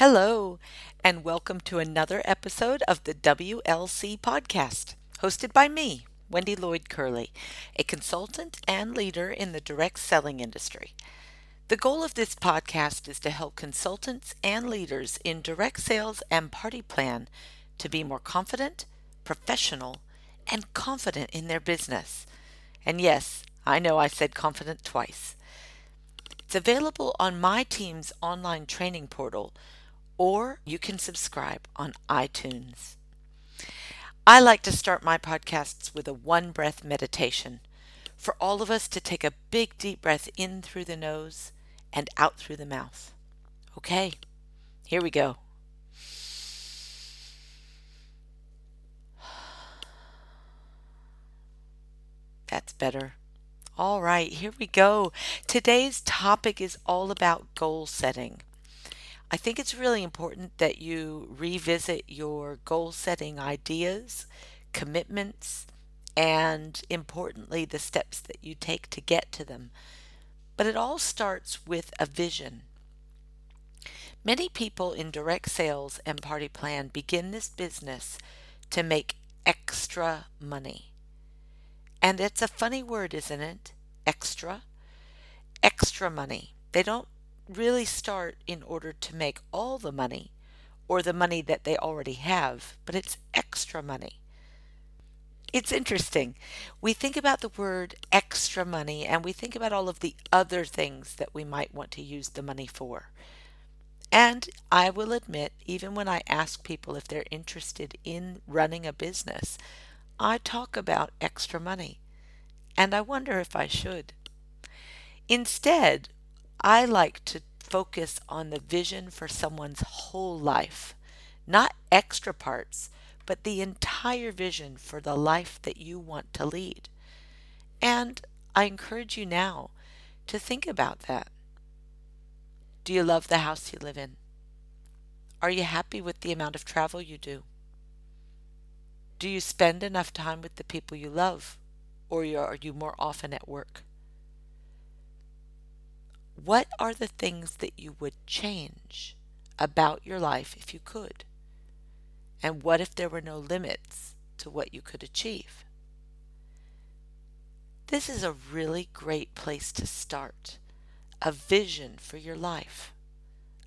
Hello, and welcome to another episode of the WLC podcast, hosted by me, Wendy Lloyd Curley, a consultant and leader in the direct selling industry. The goal of this podcast is to help consultants and leaders in direct sales and party plan to be more confident, professional, and confident in their business. And yes, I know I said confident twice. It's available on my team's online training portal or you can subscribe on iTunes. I like to start my podcasts with a one breath meditation for all of us to take a big deep breath in through the nose and out through the mouth. Okay, here we go. That's better. All right, here we go. Today's topic is all about goal setting. I think it's really important that you revisit your goal setting ideas, commitments, and importantly, the steps that you take to get to them. But it all starts with a vision. Many people in direct sales and party plan begin this business to make extra money. And it's a funny word, isn't it? Extra. Extra money. They don't really start in order to make all the money or the money that they already have, but it's extra money. It's interesting. We think about the word extra money and we think about all of the other things that we might want to use the money for. And I will admit, even when I ask people if they're interested in running a business, I talk about extra money. And I wonder if I should. Instead, I like to focus on the vision for someone's whole life, not extra parts, but the entire vision for the life that you want to lead. And I encourage you now to think about that. Do you love the house you live in? Are you happy with the amount of travel you do? Do you spend enough time with the people you love, or are you more often at work? What are the things that you would change about your life if you could? And what if there were no limits to what you could achieve? This is a really great place to start. A vision for your life,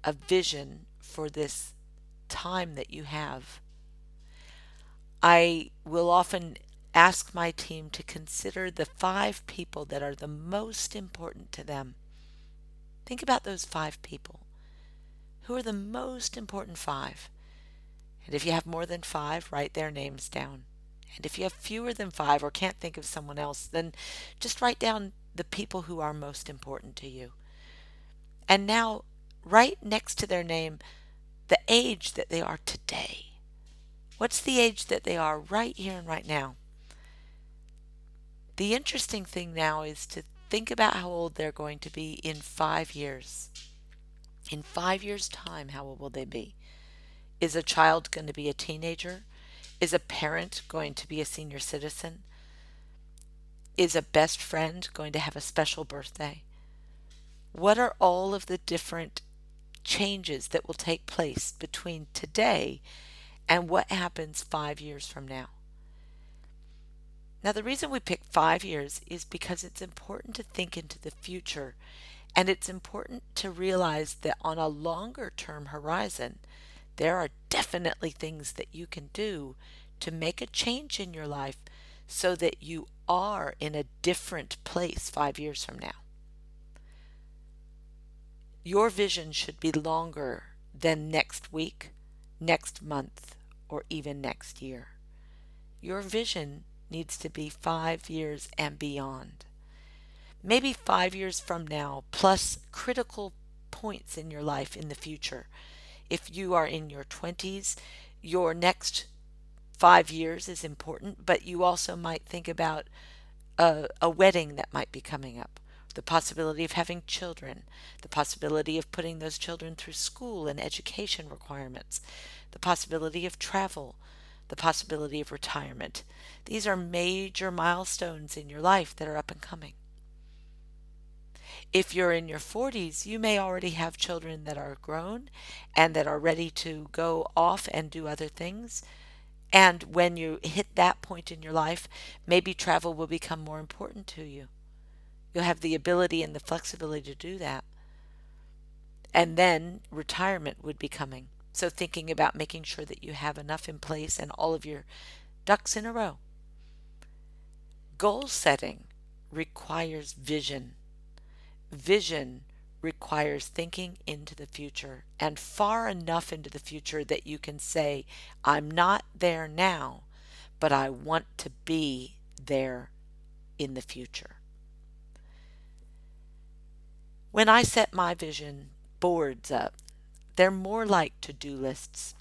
a vision for this time that you have. I will often ask my team to consider the five people that are the most important to them Think about those five people. Who are the most important five? And if you have more than five, write their names down. And if you have fewer than five or can't think of someone else, then just write down the people who are most important to you. And now, write next to their name the age that they are today. What's the age that they are right here and right now? The interesting thing now is to Think about how old they're going to be in five years. In five years' time, how old will they be? Is a child going to be a teenager? Is a parent going to be a senior citizen? Is a best friend going to have a special birthday? What are all of the different changes that will take place between today and what happens five years from now? Now, the reason we pick five years is because it's important to think into the future, and it's important to realize that on a longer term horizon, there are definitely things that you can do to make a change in your life so that you are in a different place five years from now. Your vision should be longer than next week, next month, or even next year. Your vision needs to be five years and beyond. Maybe five years from now, plus critical points in your life in the future. If you are in your 20s, your next five years is important, but you also might think about a, a wedding that might be coming up, the possibility of having children, the possibility of putting those children through school and education requirements, the possibility of travel, the possibility of retirement. These are major milestones in your life that are up and coming. If you're in your 40s, you may already have children that are grown and that are ready to go off and do other things. And when you hit that point in your life, maybe travel will become more important to you. You'll have the ability and the flexibility to do that. And then retirement would be coming. So, thinking about making sure that you have enough in place and all of your ducks in a row. Goal setting requires vision. Vision requires thinking into the future and far enough into the future that you can say, I'm not there now, but I want to be there in the future. When I set my vision boards up, they're more like to do lists.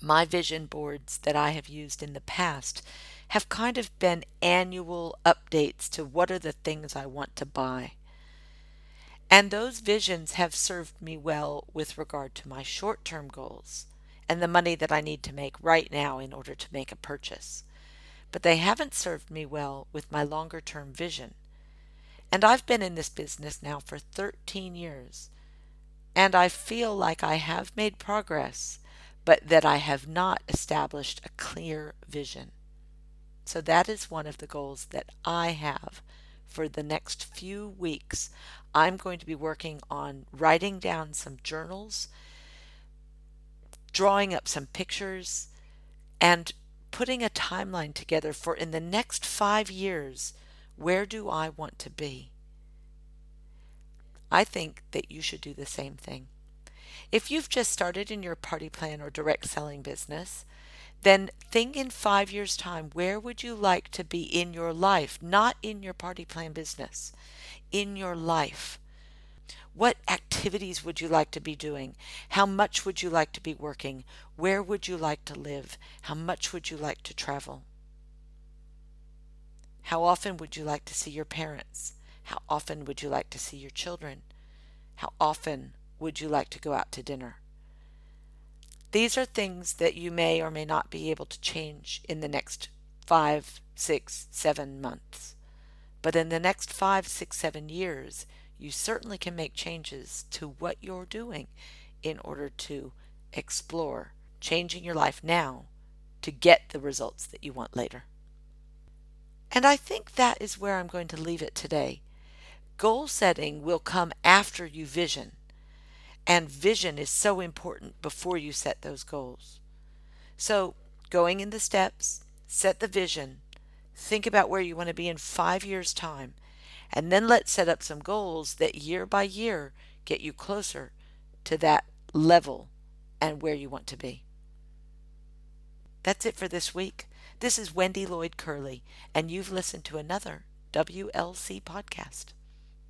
My vision boards that I have used in the past have kind of been annual updates to what are the things I want to buy. And those visions have served me well with regard to my short term goals and the money that I need to make right now in order to make a purchase. But they haven't served me well with my longer term vision. And I've been in this business now for 13 years. And I feel like I have made progress, but that I have not established a clear vision. So that is one of the goals that I have for the next few weeks. I'm going to be working on writing down some journals, drawing up some pictures, and putting a timeline together for in the next five years, where do I want to be? I think that you should do the same thing. If you've just started in your party plan or direct selling business, then think in five years' time where would you like to be in your life, not in your party plan business, in your life. What activities would you like to be doing? How much would you like to be working? Where would you like to live? How much would you like to travel? How often would you like to see your parents? How often would you like to see your children? How often would you like to go out to dinner? These are things that you may or may not be able to change in the next five, six, seven months. But in the next five, six, seven years, you certainly can make changes to what you're doing in order to explore changing your life now to get the results that you want later. And I think that is where I'm going to leave it today. Goal setting will come after you vision. And vision is so important before you set those goals. So, going in the steps, set the vision, think about where you want to be in five years' time, and then let's set up some goals that year by year get you closer to that level and where you want to be. That's it for this week. This is Wendy Lloyd Curley, and you've listened to another WLC podcast.